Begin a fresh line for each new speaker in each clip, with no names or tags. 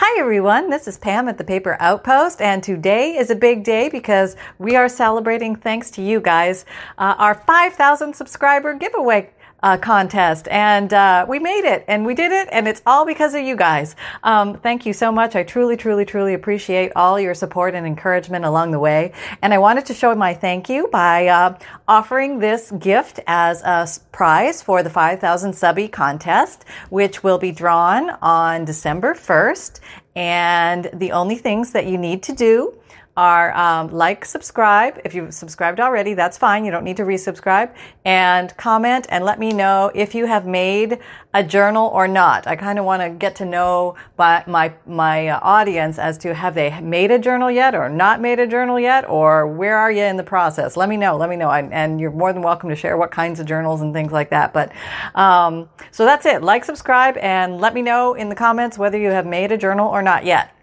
Hi everyone, this is Pam at the Paper Outpost, and today is a big day because we are celebrating, thanks to you guys, uh, our 5,000 subscriber giveaway uh, contest, and uh, we made it, and we did it, and it's all because of you guys. Um, thank you so much. I truly, truly, truly appreciate all your support and encouragement along the way. And I wanted to show my thank you by uh, offering this gift as a prize for the 5,000 subby contest, which will be drawn on December 1st. And the only things that you need to do are um, like, subscribe. If you've subscribed already, that's fine. You don't need to resubscribe. And comment and let me know if you have made a journal or not. I kind of want to get to know my my, my uh, audience as to have they made a journal yet or not made a journal yet, or where are you in the process? Let me know. Let me know. I, and you're more than welcome to share what kinds of journals and things like that. But um, so that's it. Like, subscribe, and let me know in the comments whether you have made a journal or not yet.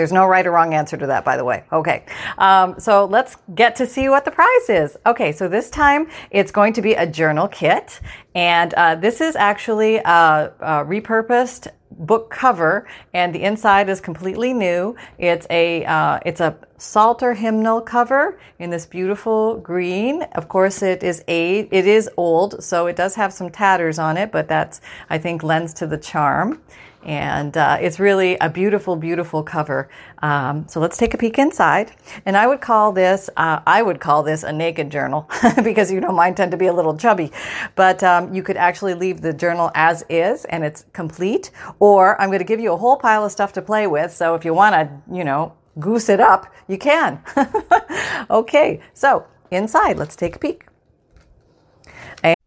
There's no right or wrong answer to that, by the way. Okay. Um, so let's get to see what the prize is. Okay. So this time it's going to be a journal kit. And uh, this is actually a, a, repurposed book cover, and the inside is completely new. It's a uh, it's a Psalter hymnal cover in this beautiful green. Of course, it is a it is old, so it does have some tatters on it, but that's I think lends to the charm and uh, it's really a beautiful, beautiful cover. Um, so let's take a peek inside. And I would call this, uh, I would call this a naked journal because you know mine tend to be a little chubby. But um, you could actually leave the journal as is, and it's complete. Or I'm going to give you a whole pile of stuff to play with. So if you want to, you know, goose it up, you can. okay, so inside, let's take a peek.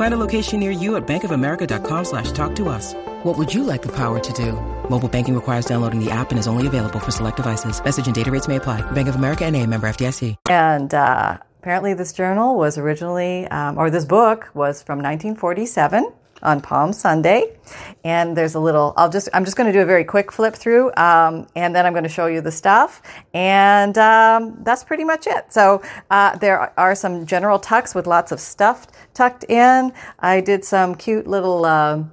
Find a location near you at bankofamerica.com slash talk to us. What would you like the power to do? Mobile banking requires downloading the app and is only available for select devices. Message and data rates may apply. Bank of America and a member FDIC.
And uh, apparently this journal was originally, um, or this book was from 1947 on Palm Sunday. And there's a little, I'll just, I'm just going to do a very quick flip through. Um, and then I'm going to show you the stuff. And um, that's pretty much it. So uh, there are some general tucks with lots of stuff tucked in. I did some cute little, uh,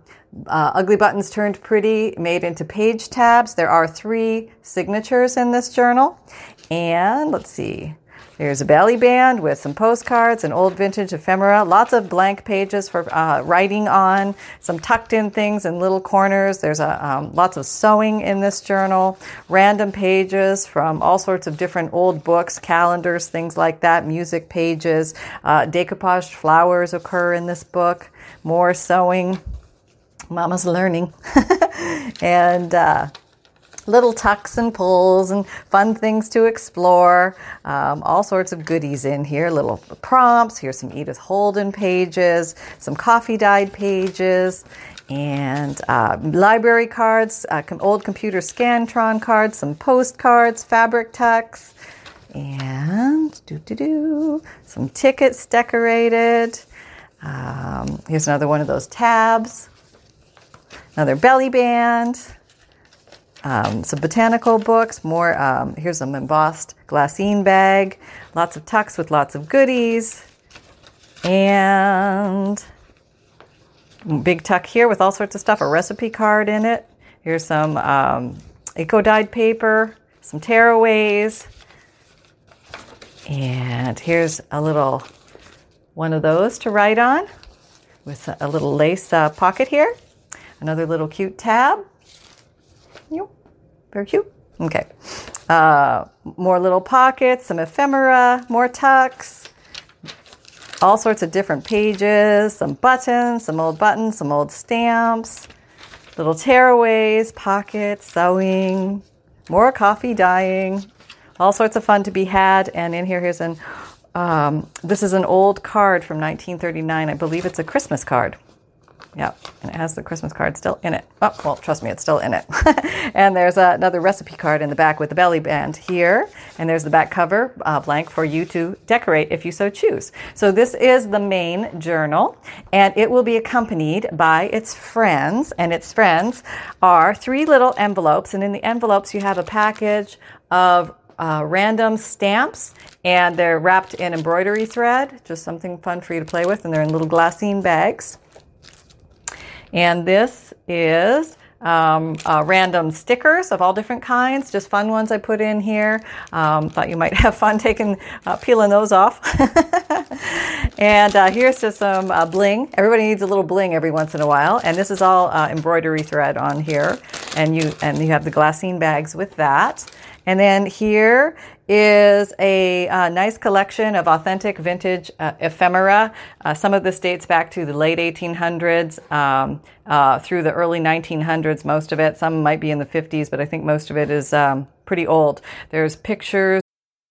uh, ugly buttons turned pretty, made into page tabs. There are three signatures in this journal. And let's see. There's a belly band with some postcards and old vintage ephemera, lots of blank pages for uh, writing on, some tucked in things in little corners. There's a, um, lots of sewing in this journal, random pages from all sorts of different old books, calendars, things like that, music pages. Uh, decoupaged flowers occur in this book, more sewing. Mama's learning. and uh, little tucks and pulls and fun things to explore. Um, all sorts of goodies in here, little prompts. Here's some Edith Holden pages, some coffee dyed pages, and uh, library cards, uh, old computer Scantron cards, some postcards, fabric tucks, and do do do some tickets decorated. Um, here's another one of those tabs another belly band, um, some botanical books, more, um, here's some embossed glassine bag, lots of tucks with lots of goodies, and big tuck here with all sorts of stuff, a recipe card in it. Here's some um, eco dyed paper, some tearaways, and here's a little one of those to write on with a little lace uh, pocket here. Another little cute tab. Yep, very cute. Okay. Uh, more little pockets, some ephemera, more tucks, all sorts of different pages, some buttons, some old buttons, some old stamps, little tearaways, pockets, sewing, more coffee dyeing, all sorts of fun to be had. And in here, here's an um, this is an old card from 1939. I believe it's a Christmas card. Yep, and it has the Christmas card still in it. Oh, well, trust me, it's still in it. and there's uh, another recipe card in the back with the belly band here. And there's the back cover uh, blank for you to decorate if you so choose. So this is the main journal, and it will be accompanied by its friends. And its friends are three little envelopes, and in the envelopes you have a package of uh, random stamps and they're wrapped in embroidery thread, just something fun for you to play with, and they're in little glassine bags. And this is um, uh, random stickers of all different kinds, just fun ones I put in here. Um, thought you might have fun taking, uh, peeling those off. and uh, here's just some uh, bling. Everybody needs a little bling every once in a while. And this is all uh, embroidery thread on here. And you, and you have the glassine bags with that. And then here is a uh, nice collection of authentic vintage uh, ephemera. Uh, some of this dates back to the late 1800s um, uh, through the early 1900s, most of it. Some might be in the 50s, but I think most of it is um, pretty old. There's pictures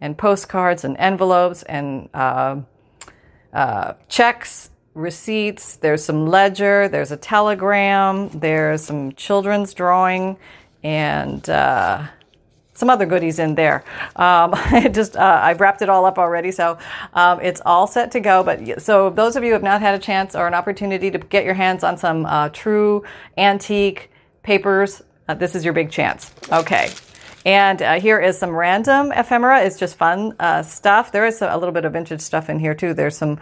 and postcards and envelopes and uh, uh, checks, receipts. There's some ledger. There's a telegram. There's some children's drawing and uh, some other goodies in there. Um, I just uh, I've wrapped it all up already, so um, it's all set to go. But so those of you who have not had a chance or an opportunity to get your hands on some uh, true antique papers, uh, this is your big chance. Okay. And uh, here is some random ephemera. It's just fun uh, stuff. There is a, a, little bit of vintage stuff in here too. There's some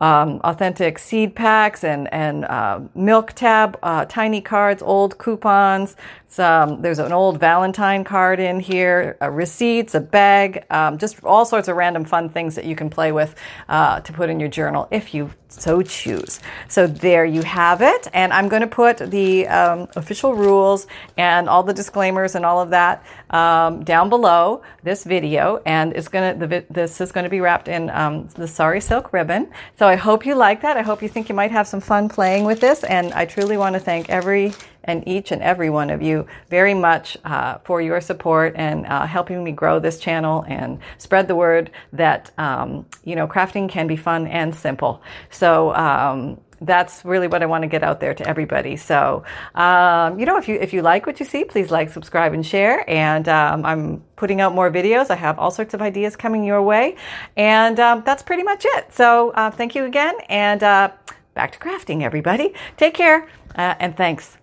um, authentic seed packs and and uh, milk tab, uh, tiny cards, old coupons. Some, there's an old Valentine card in here, receipts, a bag, um, just all sorts of random fun things that you can play with uh, to put in your journal if you so choose. So there you have it. And I'm going to put the um, official rules and all the disclaimers and all of that um, down below this video. And it's going to, this is going to be wrapped in um, the sari Silk ribbon. So I hope you like that. I hope you think you might have some fun playing with this. And I truly want to thank every and each and every one of you very much uh, for your support and uh, helping me grow this channel and spread the word that um, you know crafting can be fun and simple. So. Um, that's really what I want to get out there to everybody. So, um, you know, if you if you like what you see, please like, subscribe, and share. And um, I'm putting out more videos. I have all sorts of ideas coming your way, and um, that's pretty much it. So, uh, thank you again, and uh, back to crafting, everybody. Take care, uh, and thanks.